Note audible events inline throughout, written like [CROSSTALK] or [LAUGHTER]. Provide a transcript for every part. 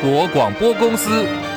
国广播公司。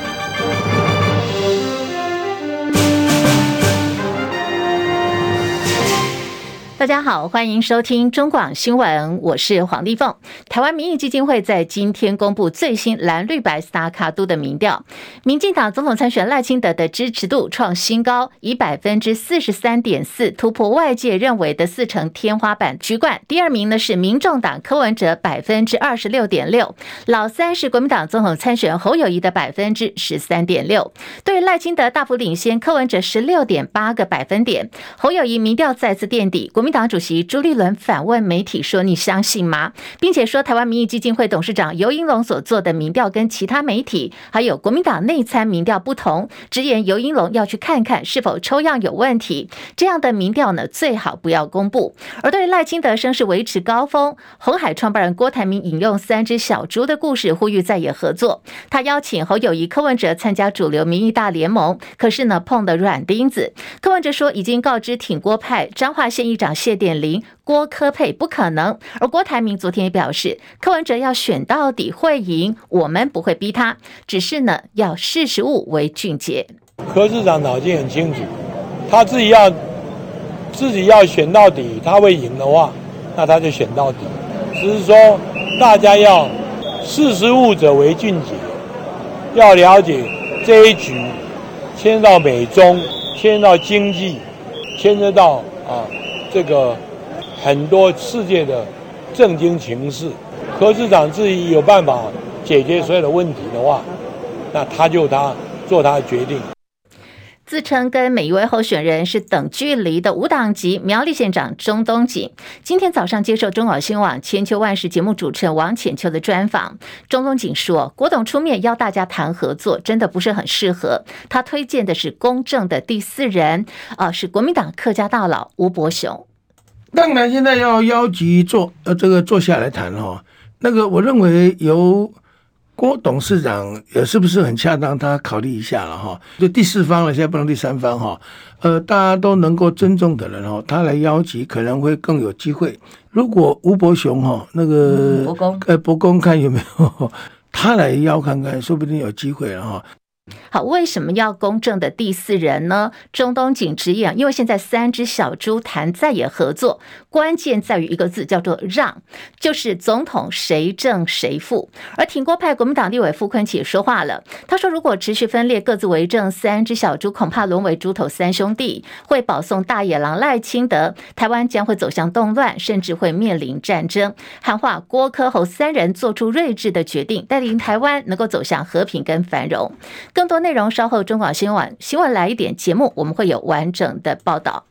大家好，欢迎收听中广新闻，我是黄丽凤。台湾民意基金会在今天公布最新蓝绿白斯塔卡都的民调，民进党总统参选赖清德的支持度创新高，以百分之四十三点四突破外界认为的四成天花板，居冠。第二名呢是民众党柯文哲百分之二十六点六，老三是国民党总统参选侯友谊的百分之十三点六。对赖清德大幅领先柯文哲十六点八个百分点，侯友谊民调再次垫底，国民党主席朱立伦反问媒体说：“你相信吗？”并且说，台湾民意基金会董事长尤英龙所做的民调跟其他媒体还有国民党内参民调不同，直言尤英龙要去看看是否抽样有问题。这样的民调呢，最好不要公布。而对赖清德声势维持高峰，红海创办人郭台铭引用三只小猪的故事，呼吁在野合作。他邀请侯友谊、柯文哲参加主流民意大联盟，可是呢，碰的软钉子。柯文哲说已经告知挺郭派彰化县议长。谢点零郭科配不可能，而郭台铭昨天也表示，柯文哲要选到底会赢，我们不会逼他，只是呢要识时务为俊杰。柯市长脑筋很清楚，他自己要自己要选到底，他会赢的话，那他就选到底。只是说大家要识时务者为俊杰，要了解这一局牵到美中，牵到经济，牵涉到啊。这个很多世界的政经情势，何市长自己有办法解决所有的问题的话，那他就他做他的决定。自称跟每一位候选人是等距离的无党籍苗栗县长钟东锦，今天早上接受中广新闻网千秋万世节目主持人王浅秋的专访，钟东锦说，郭董出面邀大家谈合作，真的不是很适合。他推荐的是公正的第四人，啊，是国民党客家大佬吴伯雄。当然，现在要邀集坐呃这个坐下来谈哈，那个我认为由。郭董事长也是不是很恰当？他考虑一下了哈，就第四方了，现在不能第三方哈。呃，大家都能够尊重的人哈，他来邀集可能会更有机会。如果吴伯雄哈那个伯公呃伯公看有没有 [LAUGHS] 他来邀看看，说不定有机会了哈。好，为什么要公正的第四人呢？中东锦直言，因为现在三只小猪谈在野合作，关键在于一个字，叫做让，就是总统谁正谁负。而挺郭派国民党立委傅昆萁也说话了，他说，如果持续分裂，各自为政，三只小猪恐怕沦为猪头三兄弟，会保送大野狼赖清德，台湾将会走向动乱，甚至会面临战争。喊话郭柯侯三人做出睿智的决定，带领台湾能够走向和平跟繁荣。更多内容稍后中广新闻网新闻来一点节目，我们会有完整的报道。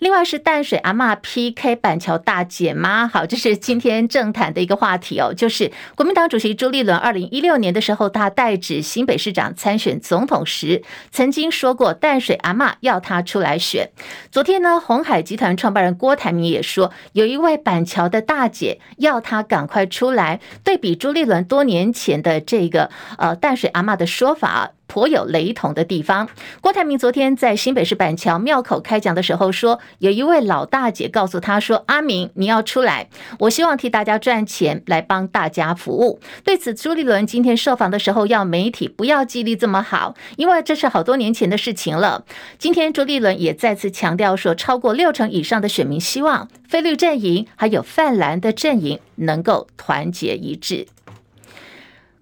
另外是淡水阿嬷 PK 板桥大姐妈，好，这是今天政坛的一个话题哦。就是国民党主席朱立伦二零一六年的时候，他代指新北市长参选总统时，曾经说过淡水阿嬷要他出来选。昨天呢，鸿海集团创办人郭台铭也说，有一位板桥的大姐要他赶快出来。对比朱立伦多年前的这个呃淡水阿嬷的说法。颇有雷同的地方。郭台铭昨天在新北市板桥庙口开讲的时候说，有一位老大姐告诉他说：“阿明，你要出来，我希望替大家赚钱，来帮大家服务。”对此，朱立伦今天受访的时候要媒体不要记忆力这么好，因为这是好多年前的事情了。今天朱立伦也再次强调说，超过六成以上的选民希望非绿阵营还有泛蓝的阵营能够团结一致。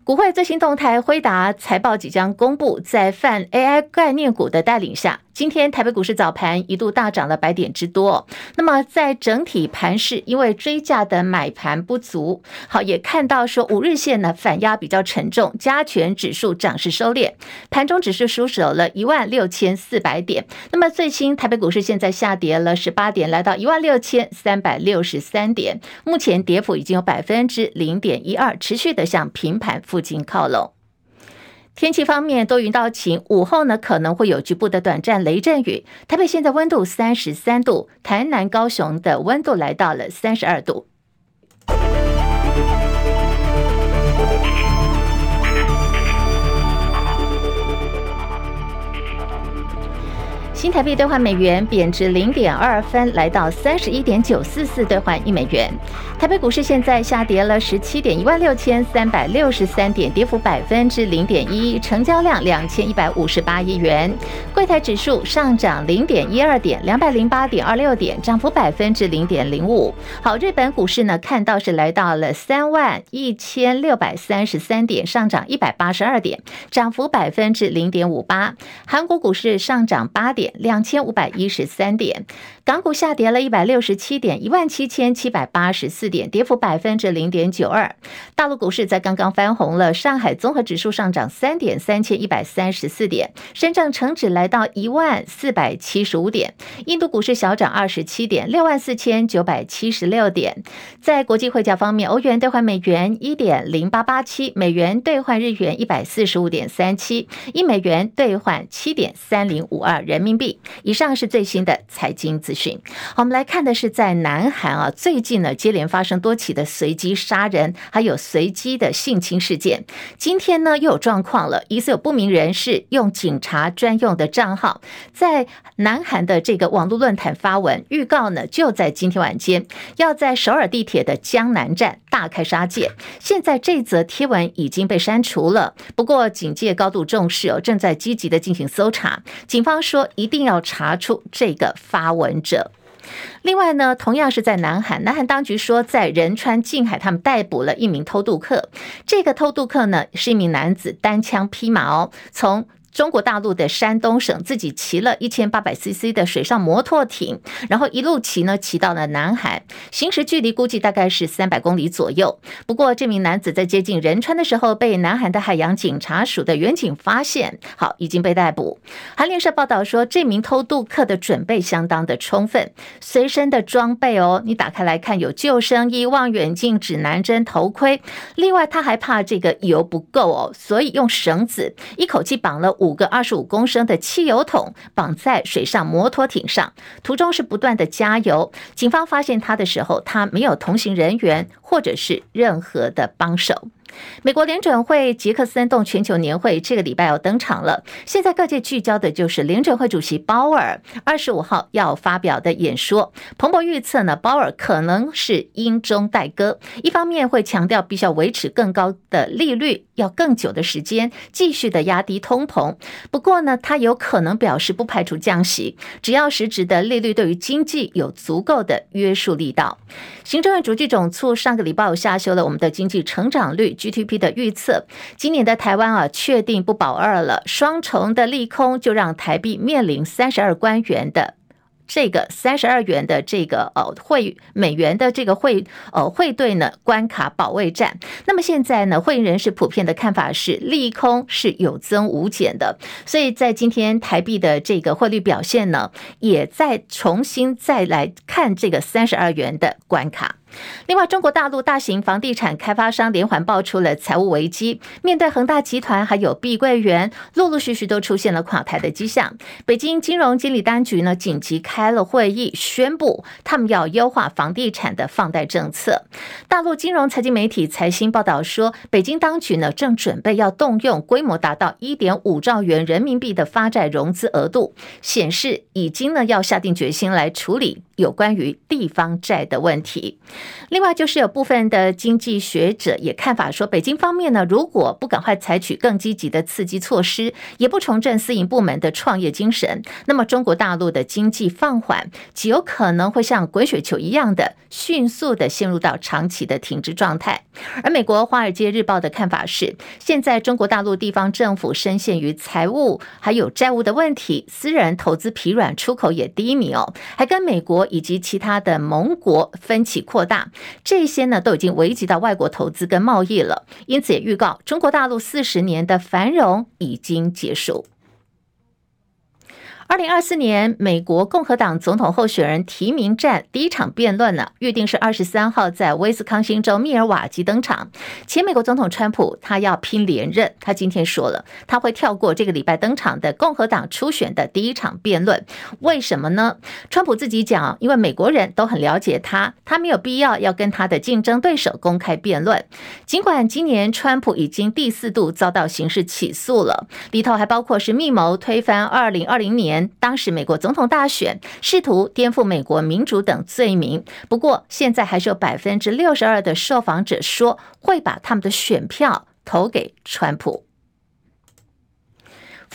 股会最新动态，辉达财报即将公布，在泛 AI 概念股的带领下。今天台北股市早盘一度大涨了百点之多，那么在整体盘势，因为追价的买盘不足，好，也看到说五日线呢反压比较沉重，加权指数涨势收敛，盘中指数收守了一万六千四百点。那么最新台北股市现在下跌了十八点，来到一万六千三百六十三点，目前跌幅已经有百分之零点一二，持续的向平盘附近靠拢。天气方面，多云到晴，午后呢可能会有局部的短暂雷阵雨。台北现在温度三十三度，台南、高雄的温度来到了三十二度。新台币兑换美元贬值零点二分，来到三十一点九四四兑换一美元。台北股市现在下跌了十七点，一万六千三百六十三点，跌幅百分之零点一，成交量两千一百五十八亿元。柜台指数上涨零点一二点，两百零八点二六点，涨幅百分之零点零五。好，日本股市呢，看到是来到了三万一千六百三十三点，上涨一百八十二点，涨幅百分之零点五八。韩国股市上涨八点。两千五百一十三点，港股下跌了一百六十七点，一万七千七百八十四点，跌幅百分之零点九二。大陆股市在刚刚翻红了，上海综合指数上涨三点，三千一百三十四点，深圳成指来到一万四百七十五点，印度股市小涨二十七点，六万四千九百七十六点。在国际汇价方面，欧元兑换美元一点零八八七，美元兑换日元一百四十五点三七，一美元兑换七点三零五二人民币。以上是最新的财经资讯。好，我们来看的是在南韩啊，最近呢接连发生多起的随机杀人，还有随机的性侵事件。今天呢又有状况了，疑似有不明人士用警察专用的账号，在南韩的这个网络论坛发文，预告呢就在今天晚间要在首尔地铁的江南站大开杀戒。现在这则贴文已经被删除了，不过警界高度重视哦，正在积极的进行搜查。警方说。一定要查出这个发文者。另外呢，同样是在南韩，南韩当局说，在仁川近海，他们逮捕了一名偷渡客。这个偷渡客呢，是一名男子，单枪匹马哦，从。中国大陆的山东省自己骑了一千八百 CC 的水上摩托艇，然后一路骑呢，骑到了南海，行驶距离估计大概是三百公里左右。不过这名男子在接近仁川的时候，被南韩的海洋警察署的员警发现，好，已经被逮捕。韩联社报道说，这名偷渡客的准备相当的充分，随身的装备哦，你打开来看，有救生衣、望远镜、指南针、头盔。另外他还怕这个油不够哦，所以用绳子一口气绑了五。五个二十五公升的汽油桶绑在水上摩托艇上，途中是不断的加油。警方发现他的时候，他没有同行人员或者是任何的帮手。美国联准会杰克森动全球年会这个礼拜要登场了。现在各界聚焦的就是联准会主席鲍尔二十五号要发表的演说。彭博预测呢，鲍尔可能是英中带鸽，一方面会强调必须要维持更高的利率，要更久的时间继续的压低通膨。不过呢，他有可能表示不排除降息，只要实质的利率对于经济有足够的约束力道。行政院主计总处上个礼拜有下修了我们的经济成长率。GDP 的预测，今年的台湾啊，确定不保二了，双重的利空就让台币面临三十二关元的这个三十二元的这个呃汇美元的这个汇呃汇兑呢关卡保卫战。那么现在呢，汇人士普遍的看法是利空是有增无减的，所以在今天台币的这个汇率表现呢，也在重新再来看这个三十二元的关卡。另外，中国大陆大型房地产开发商连环爆出了财务危机，面对恒大集团还有碧桂园，陆陆续续都出现了垮台的迹象。北京金融监理当局呢，紧急开了会议，宣布他们要优化房地产的放贷政策。大陆金融财经媒体财新报道说，北京当局呢，正准备要动用规模达到一点五兆元人民币的发债融资额度，显示已经呢要下定决心来处理有关于地方债的问题。另外，就是有部分的经济学者也看法说，北京方面呢，如果不赶快采取更积极的刺激措施，也不重振私营部门的创业精神，那么中国大陆的经济放缓，极有可能会像滚雪球一样的迅速的陷入到长期的停滞状态。而美国《华尔街日报》的看法是，现在中国大陆地方政府深陷于财务还有债务的问题，私人投资疲软，出口也低迷哦，还跟美国以及其他的盟国分歧扩大。这些呢都已经危及到外国投资跟贸易了，因此也预告中国大陆四十年的繁荣已经结束。二零二四年美国共和党总统候选人提名战第一场辩论呢，预定是二十三号在威斯康星州密尔瓦基登场。前美国总统川普他要拼连任，他今天说了他会跳过这个礼拜登场的共和党初选的第一场辩论。为什么呢？川普自己讲，因为美国人都很了解他，他没有必要要跟他的竞争对手公开辩论。尽管今年川普已经第四度遭到刑事起诉了，里头还包括是密谋推翻二零二零年。当时美国总统大选，试图颠覆美国民主等罪名。不过，现在还是有百分之六十二的受访者说会把他们的选票投给川普。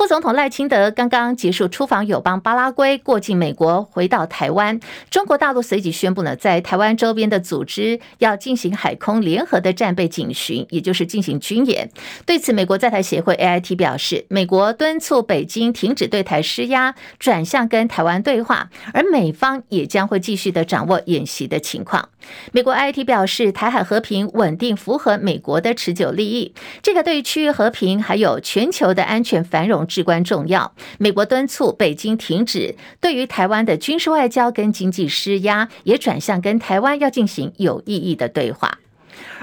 副总统赖清德刚刚结束出访友邦巴拉圭，过境美国，回到台湾。中国大陆随即宣布呢，在台湾周边的组织要进行海空联合的战备警巡，也就是进行军演。对此，美国在台协会 AIT 表示，美国敦促北京停止对台施压，转向跟台湾对话，而美方也将会继续的掌握演习的情况。美国 AIT 表示，台海和平稳定符合美国的持久利益，这个对于区域和平还有全球的安全繁荣。至关重要。美国敦促北京停止对于台湾的军事外交跟经济施压，也转向跟台湾要进行有意义的对话。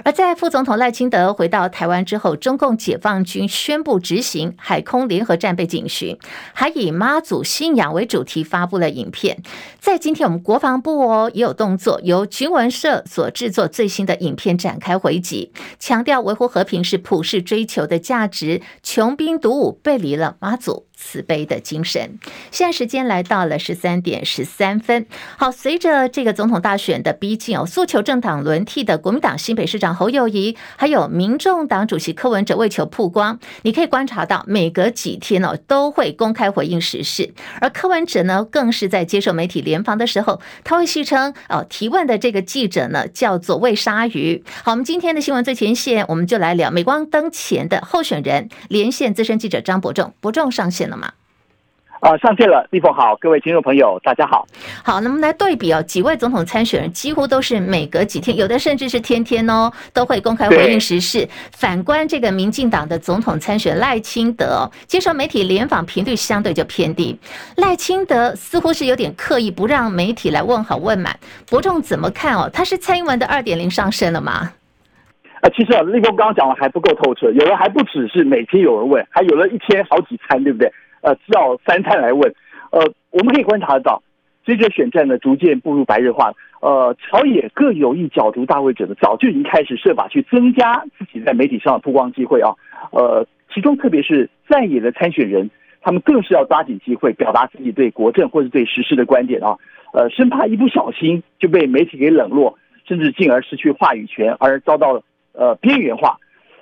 而在副总统赖清德回到台湾之后，中共解放军宣布执行海空联合战备警巡，还以妈祖信仰为主题发布了影片。在今天，我们国防部哦也有动作，由军文社所制作最新的影片展开回击，强调维护和平是普世追求的价值，穷兵黩武背离了妈祖慈悲的精神。现在时间来到了十三点十三分。好，随着这个总统大选的逼近哦，诉求政党轮替的国民党新北市长侯友谊，还有民众党主席柯文哲为求曝光，你可以观察到，每隔几天哦都会公开回应时事。而柯文哲呢，更是在接受媒体联访的时候，他会戏称哦提问的这个记者呢叫做喂鲨鱼。好，我们今天的新闻最前线，我们就来聊镁光灯前的候选人连线资深记者张伯仲，伯仲上线了吗？啊，上线了，立峰好，各位听众朋友，大家好。好，那么来对比哦，几位总统参选人几乎都是每隔几天，有的甚至是天天哦，都会公开回应时事。反观这个民进党的总统参选赖清德，接受媒体联访频率相对就偏低。赖清德似乎是有点刻意不让媒体来问好问满。伯仲怎么看哦？他是蔡英文的二点零上升了吗？啊，其实啊，立峰刚刚讲的还不够透彻，有的还不只是每天有人问，还有了一天好几餐，对不对？呃，至少三餐来问，呃，我们可以观察得到，随着选战呢逐渐步入白热化，呃，朝野各有意角逐大位者呢，早就已经开始设法去增加自己在媒体上的曝光机会啊，呃，其中特别是在野的参选人，他们更是要抓紧机会表达自己对国政或是对时事的观点啊，呃，生怕一不小心就被媒体给冷落，甚至进而失去话语权而遭到呃边缘化，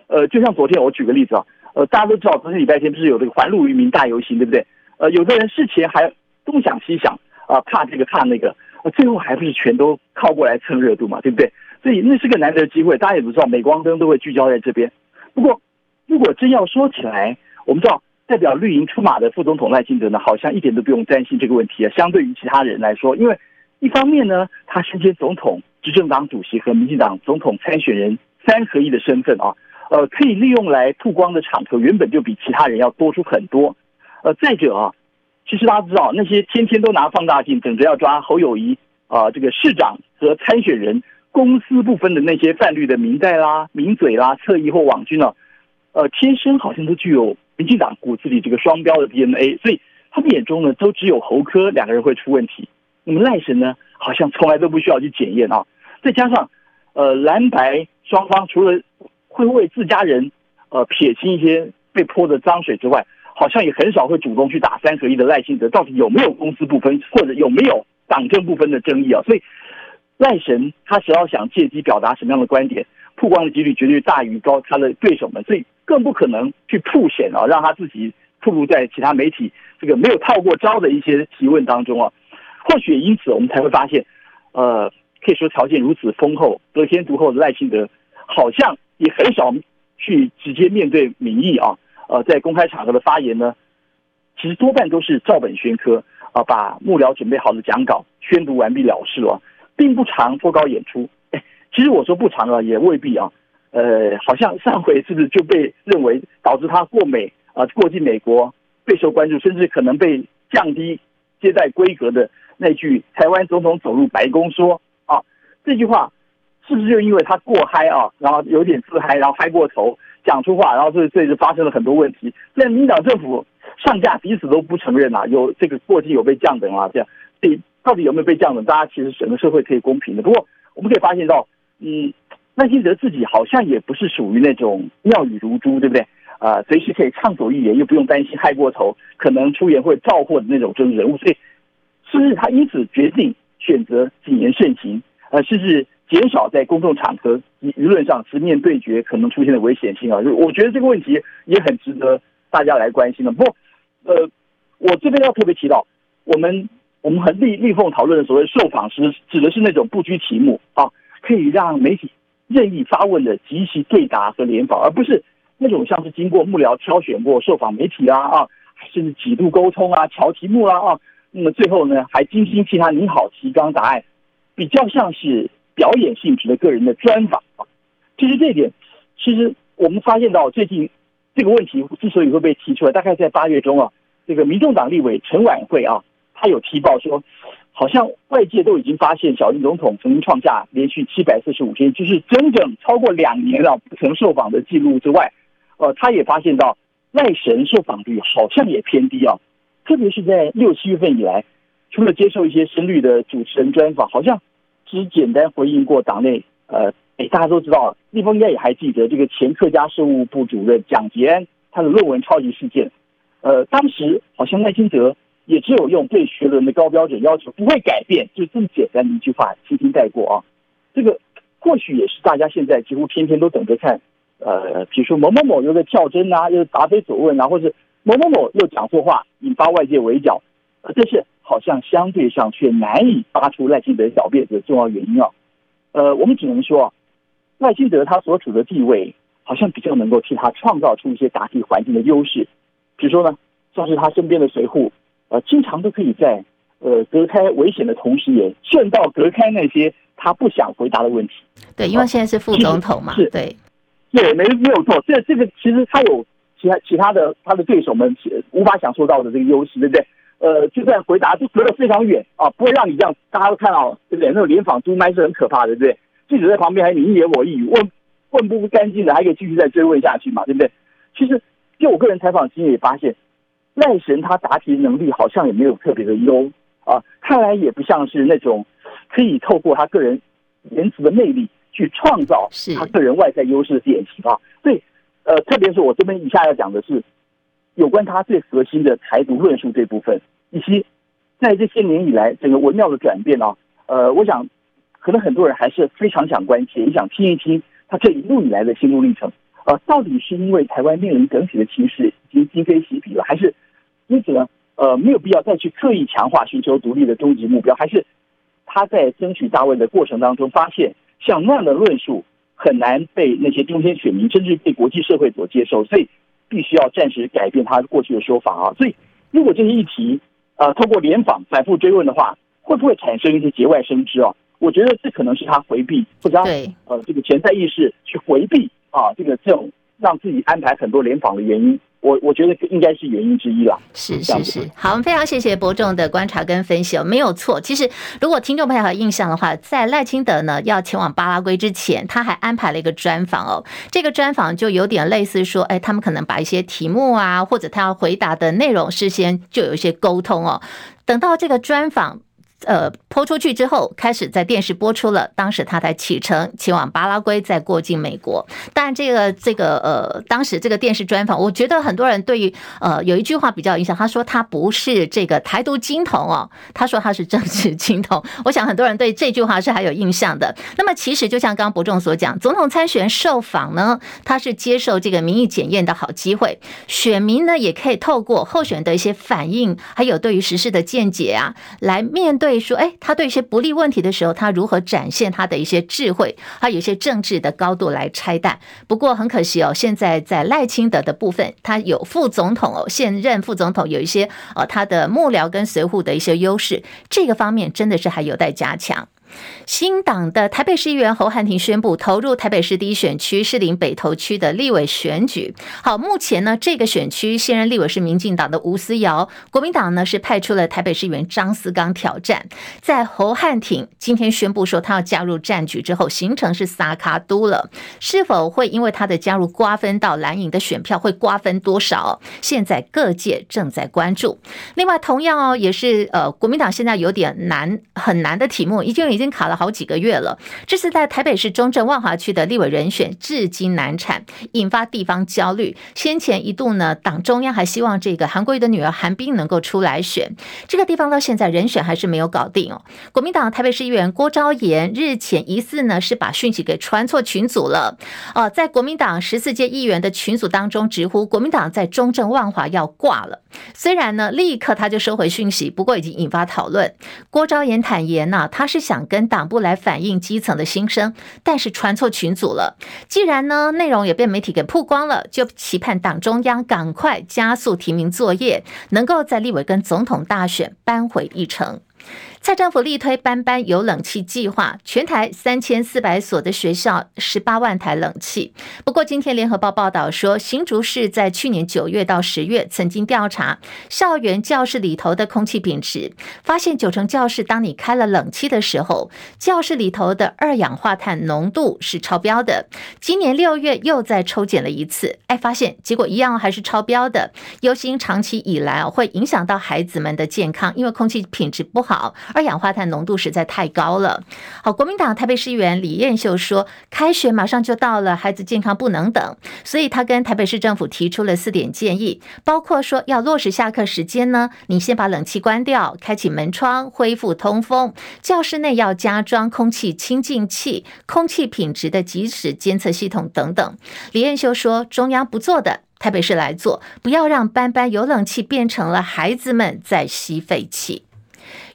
呃，就像昨天我举个例子啊。呃，大家都知道，昨天礼拜天不是有这个环路渔民大游行，对不对？呃，有的人事前还东想西想，啊、怕这个怕那个，呃，最后还不是全都靠过来蹭热度嘛，对不对？所以那是个难得的机会，大家也都知道，镁光灯都会聚焦在这边。不过，如果真要说起来，我们知道代表绿营出马的副总统赖清德呢，好像一点都不用担心这个问题啊。相对于其他人来说，因为一方面呢，他身兼总统、执政党主席和民进党总统参选人三合一的身份啊。呃，可以利用来曝光的场合，原本就比其他人要多出很多。呃，再者啊，其实大家知道，那些天天都拿放大镜等着要抓侯友谊啊，这个市长和参选人公私不分的那些泛绿的民代啦、名嘴啦、侧翼或网军呢，呃，天生好像都具有民进党骨子里这个双标的 DNA，所以他们眼中呢，都只有侯科两个人会出问题。那么赖神呢，好像从来都不需要去检验啊。再加上呃，蓝白双方除了会为自家人，呃，撇清一些被泼的脏水之外，好像也很少会主动去打三合一的赖清德，到底有没有公私不分，或者有没有党政不分的争议啊？所以赖神他只要想借机表达什么样的观点，曝光的几率绝对大于高他的对手们，所以更不可能去曝险啊，让他自己暴露在其他媒体这个没有套过招的一些提问当中啊。或许因此我们才会发现，呃，可以说条件如此丰厚、得天独厚的赖清德，好像。也很少去直接面对民意啊，呃，在公开场合的发言呢，其实多半都是照本宣科啊，把幕僚准备好的讲稿宣读完毕了事了，并不常脱稿演出。哎，其实我说不常啊，也未必啊。呃，好像上回是不是就被认为导致他过美啊，过境美国备受关注，甚至可能被降低接待规格的那句“台湾总统走入白宫说”啊，这句话。是不是就因为他过嗨啊，然后有点自嗨，然后嗨过头讲出话，然后这这就发生了很多问题。那民党政府上下彼此都不承认啊，有这个过境有被降等啊，这样，所以到底有没有被降等？大家其实整个社会可以公平的。不过我们可以发现到，嗯，赖清德自己好像也不是属于那种妙语如珠，对不对？啊，随时可以畅所欲言，又不用担心害过头，可能出言会造祸的那种政治人物。所以，是不是他因此决定选择谨言慎行，呃，甚至减少在公众场合舆论上直面对决可能出现的危险性啊？我觉得这个问题也很值得大家来关心的。不，呃，我这边要特别提到，我们我们和立立凤讨论的所谓受访时，指的是那种不拘题目啊，可以让媒体任意发问的及其对答和联访，而不是。那种像是经过幕僚挑选过受访媒体啊啊，甚至几度沟通啊、调题目啦啊，那么最后呢还精心替他拟好提纲答案，比较像是表演性质的个人的专访啊。其实这一点，其实我们发现到最近这个问题之所以会被提出来，大概在八月中啊，这个民众党立委陈琬惠啊，他有提报说，好像外界都已经发现小英总统曾经创下连续七百四十五天，就是整整超过两年了不曾受访的记录之外。呃，他也发现到赖神受访率好像也偏低啊，特别是在六七月份以来，除了接受一些深绿的主持人专访，好像只简单回应过党内呃，哎，大家都知道，立峰应该也还记得这个前客家事务部主任蒋捷安他的论文抄袭事件，呃，当时好像赖清德也只有用对学伦的高标准要求不会改变，就这么简单的一句话轻轻带过啊，这个或许也是大家现在几乎天天都等着看。呃，比如说某某某又在跳针啊，又答非所问啊，或者某某某又讲错话，引发外界围剿，呃，这是好像相对上却难以发出赖清德小辫子的重要原因啊。呃，我们只能说，赖清德他所处的地位，好像比较能够替他创造出一些答题环境的优势。比如说呢，像是他身边的随护，呃，经常都可以在呃隔开危险的同时，也顺道隔开那些他不想回答的问题。对，因为现在是副总统嘛，是对。对，没没有错，这这个其实他有其他其他的他的对手们无法享受到的这个优势，对不对？呃，就算回答都隔得非常远啊，不会让你这样大家都看到，对不对？那种联访督麦是很可怕的，对不对？记者在旁边还你一言我一语，问问不干净的，还可以继续再追问下去嘛，对不对？其实就我个人采访经验也发现，赖神他答题能力好像也没有特别的优啊，看来也不像是那种可以透过他个人言辞的魅力。去创造他个人外在优势的典型啊，所以呃，特别是我这边以下要讲的是有关他最核心的台独论述这部分，以及在这些年以来整个文庙的转变啊，呃，我想可能很多人还是非常想关切，也想听一听他这一路以来的心路历程呃，到底是因为台湾面临整体的情势已经今非昔比了，还是因此呢，呃，没有必要再去刻意强化寻求独立的终极目标，还是他在争取大位的过程当中发现？像那样的论述很难被那些中间选民，甚至被国际社会所接受，所以必须要暂时改变他过去的说法啊。所以，如果这些议题呃透过联访反复追问的话，会不会产生一些节外生枝啊？我觉得这可能是他回避或者他呃这个潜在意识去回避啊这个这种让自己安排很多联访的原因。我我觉得应该是原因之一啦。是是是，好，我们非常谢谢伯仲的观察跟分析哦，没有错。其实如果听众朋友有印象的话，在赖清德呢要前往巴拉圭之前，他还安排了一个专访哦。这个专访就有点类似说，哎，他们可能把一些题目啊，或者他要回答的内容事先就有一些沟通哦。等到这个专访。呃，播出去之后，开始在电视播出了。当时他才启程前往巴拉圭，再过境美国。但这个这个呃，当时这个电视专访，我觉得很多人对于呃有一句话比较有印象，他说他不是这个台独金童哦，他说他是政治金童。我想很多人对这句话是还有印象的。那么其实就像刚刚伯仲所讲，总统参选受访呢，他是接受这个民意检验的好机会，选民呢也可以透过候选的一些反应，还有对于时事的见解啊，来面对。说，哎，他对一些不利问题的时候，他如何展现他的一些智慧，他有一些政治的高度来拆弹。不过很可惜哦，现在在赖清德的部分，他有副总统哦，现任副总统有一些呃，他的幕僚跟随护的一些优势，这个方面真的是还有待加强。新党的台北市议员侯汉廷宣布投入台北市第一选区士林北投区的立委选举。好，目前呢，这个选区现任立委是民进党的吴思瑶，国民党呢是派出了台北市议员张思刚挑战。在侯汉廷今天宣布说他要加入战局之后，行程是三卡都了，是否会因为他的加入瓜分到蓝营的选票？会瓜分多少？现在各界正在关注。另外，同样哦，也是呃，国民党现在有点难很难的题目，已经有。已经卡了好几个月了。这次在台北市中正万华区的立委人选至今难产，引发地方焦虑。先前一度呢，党中央还希望这个韩国瑜的女儿韩冰能够出来选。这个地方到现在人选还是没有搞定哦。国民党台北市议员郭昭言日前疑似呢是把讯息给传错群组了哦，在国民党十四届议员的群组当中直呼国民党在中正万华要挂了。虽然呢立刻他就收回讯息，不过已经引发讨论。郭昭言坦言呢，他是想跟党部来反映基层的心声，但是传错群组了。既然呢内容也被媒体给曝光了，就期盼党中央赶快加速提名作业，能够在立委跟总统大选扳回一城。蔡政府力推班班有冷气计划，全台三千四百所的学校十八万台冷气。不过，今天联合报报道说，新竹市在去年九月到十月曾经调查校园教室里头的空气品质，发现九成教室当你开了冷气的时候，教室里头的二氧化碳浓度是超标的。今年六月又再抽检了一次，哎，发现结果一样还是超标的。忧心长期以来，会影响到孩子们的健康，因为空气品质不好。二氧化碳浓度实在太高了。好，国民党台北市议员李彦秀说，开学马上就到了，孩子健康不能等，所以他跟台北市政府提出了四点建议，包括说要落实下课时间呢，你先把冷气关掉，开启门窗，恢复通风，教室内要加装空气清净器、空气品质的即时监测系统等等。李彦秀说，中央不做的，台北市来做，不要让班班有冷气变成了孩子们在吸废气。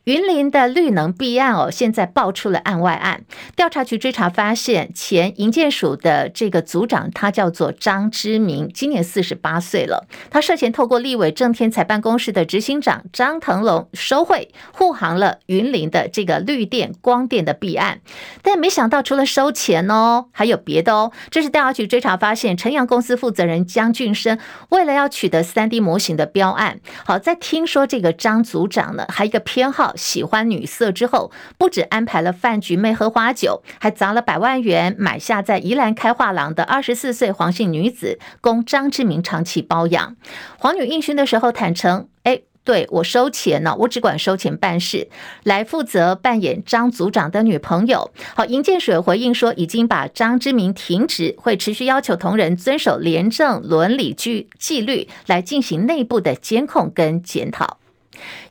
云林的绿能弊案哦，现在爆出了案外案。调查局追查发现，前营建署的这个组长，他叫做张之明，今年四十八岁了。他涉嫌透过立委郑天才办公室的执行长张腾龙收贿，护航了云林的这个绿电光电的弊案。但没想到，除了收钱哦，还有别的哦。这是调查局追查发现，晨阳公司负责人江俊生为了要取得三 D 模型的标案，好，在听说这个张组长呢，还一个偏好。喜欢女色之后，不止安排了饭局、没喝花酒，还砸了百万元买下在宜兰开画廊的二十四岁黄姓女子，供张之明长期包养。黄女应询的时候坦诚：“哎，对我收钱呢，我只管收钱办事，来负责扮演张组长的女朋友。”好，银建水回应说，已经把张之明停职，会持续要求同仁遵守廉政伦理纪纪律，来进行内部的监控跟检讨。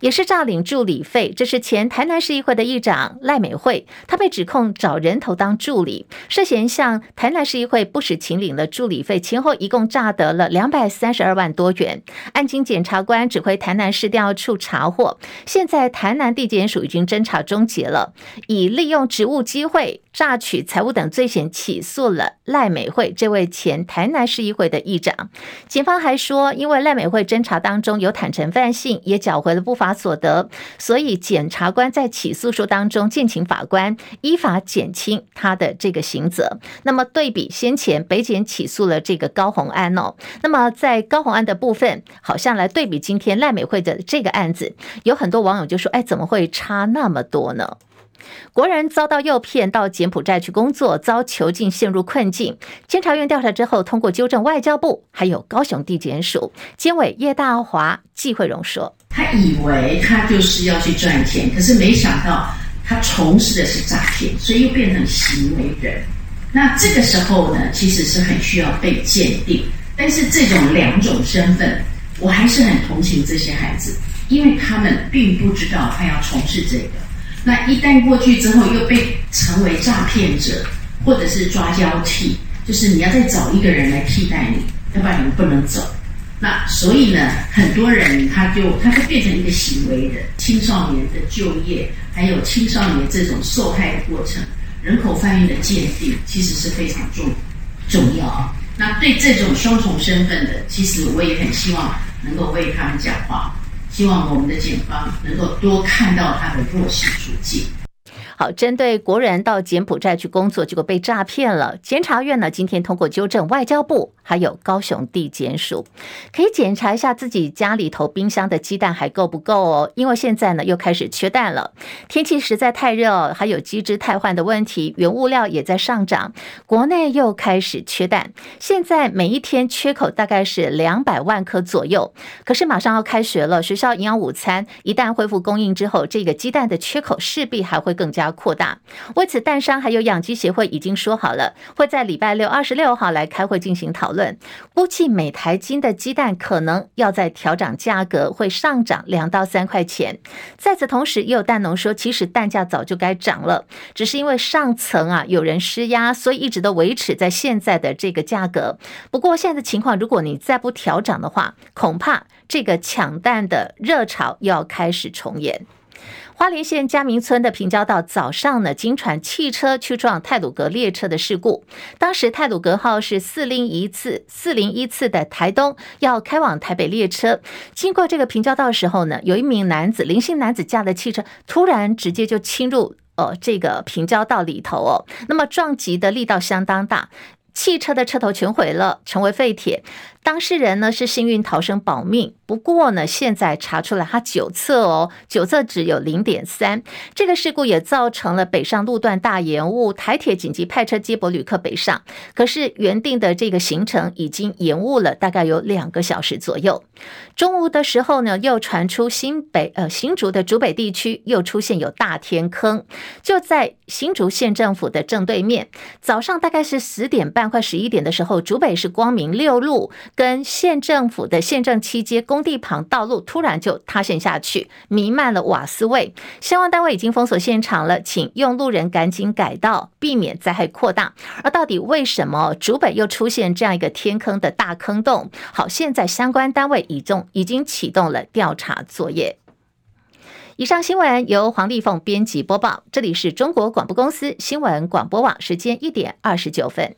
也是诈领助理费，这是前台南市议会的议长赖美惠，她被指控找人头当助理，涉嫌向台南市议会不实请领了助理费，前后一共诈得了两百三十二万多元。案经检察官指挥台南市调处查获，现在台南地检署已经侦查终结了，以利用职务机会诈取财物等罪嫌起诉了赖美惠这位前台南市议会的议长。警方还说，因为赖美惠侦查当中有坦承犯性，也缴回了不法所得，所以检察官在起诉书当中建请法官依法减轻他的这个刑责。那么对比先前北检起诉了这个高虹安哦，那么在高虹安的部分，好像来对比今天赖美惠的这个案子，有很多网友就说：“哎，怎么会差那么多呢？”国人遭到诱骗到柬埔寨去工作，遭囚禁，陷入困境。监察院调查之后，通过纠正外交部，还有高雄地检署监委叶大华、纪惠荣说：“他以为他就是要去赚钱，可是没想到他从事的是诈骗，所以又变成行为人。那这个时候呢，其实是很需要被鉴定。但是这种两种身份，我还是很同情这些孩子，因为他们并不知道他要从事这个。”那一旦过去之后，又被成为诈骗者，或者是抓交替，就是你要再找一个人来替代你，要不然你不能走。那所以呢，很多人他就他就变成一个行为人。青少年的就业，还有青少年这种受害的过程，人口贩运的鉴定，其实是非常重重要啊。那对这种双重身份的，其实我也很希望能够为他们讲话。希望我们的警方能够多看到他的弱势处境。好，针对国人到柬埔寨去工作，结果被诈骗了。检察院呢，今天通过纠正外交部，还有高雄地检署，可以检查一下自己家里头冰箱的鸡蛋还够不够哦。因为现在呢，又开始缺蛋了，天气实在太热，还有机只太换的问题，原物料也在上涨，国内又开始缺蛋。现在每一天缺口大概是两百万颗左右。可是马上要开学了，学校营养午餐一旦恢复供应之后，这个鸡蛋的缺口势必还会更加扩大。为此，蛋商还有养鸡协会已经说好了，会在礼拜六二十六号来开会进行讨论，估计每台斤的鸡蛋可能要在调涨价格，会上涨两到三块钱。在此同时，也有蛋农说，其实蛋价早就该涨了，只是因为上层啊有人施压，所以一直都维持在现在的这个价格。不过现在的情况，如果你再不调涨的话，恐怕这个抢蛋的热潮要开始重演。花莲县嘉明村的平交道早上呢，经传汽车去撞太鲁阁列车的事故。当时太鲁阁号是四零一次、四零一次的台东要开往台北列车，经过这个平交道的时候呢，有一名男子，零星男子驾的汽车突然直接就侵入呃这个平交道里头哦，那么撞击的力道相当大，汽车的车头全毁了，成为废铁。当事人呢是幸运逃生保命，不过呢现在查出了他酒测哦，酒测只有零点三。这个事故也造成了北上路段大延误，台铁紧急派车接驳旅客北上，可是原定的这个行程已经延误了大概有两个小时左右。中午的时候呢，又传出新北呃新竹的竹北地区又出现有大天坑，就在新竹县政府的正对面。早上大概是十点半快十一点的时候，竹北是光明六路。跟县政府的县政七街工地旁道路突然就塌陷下去，弥漫了瓦斯味。相关单位已经封锁现场了，请用路人赶紧改道，避免灾害扩大。而到底为什么竹北又出现这样一个天坑的大坑洞？好，现在相关单位已经已经启动了调查作业。以上新闻由黄丽凤编辑播报，这里是中国广播公司新闻广播网，时间一点二十九分。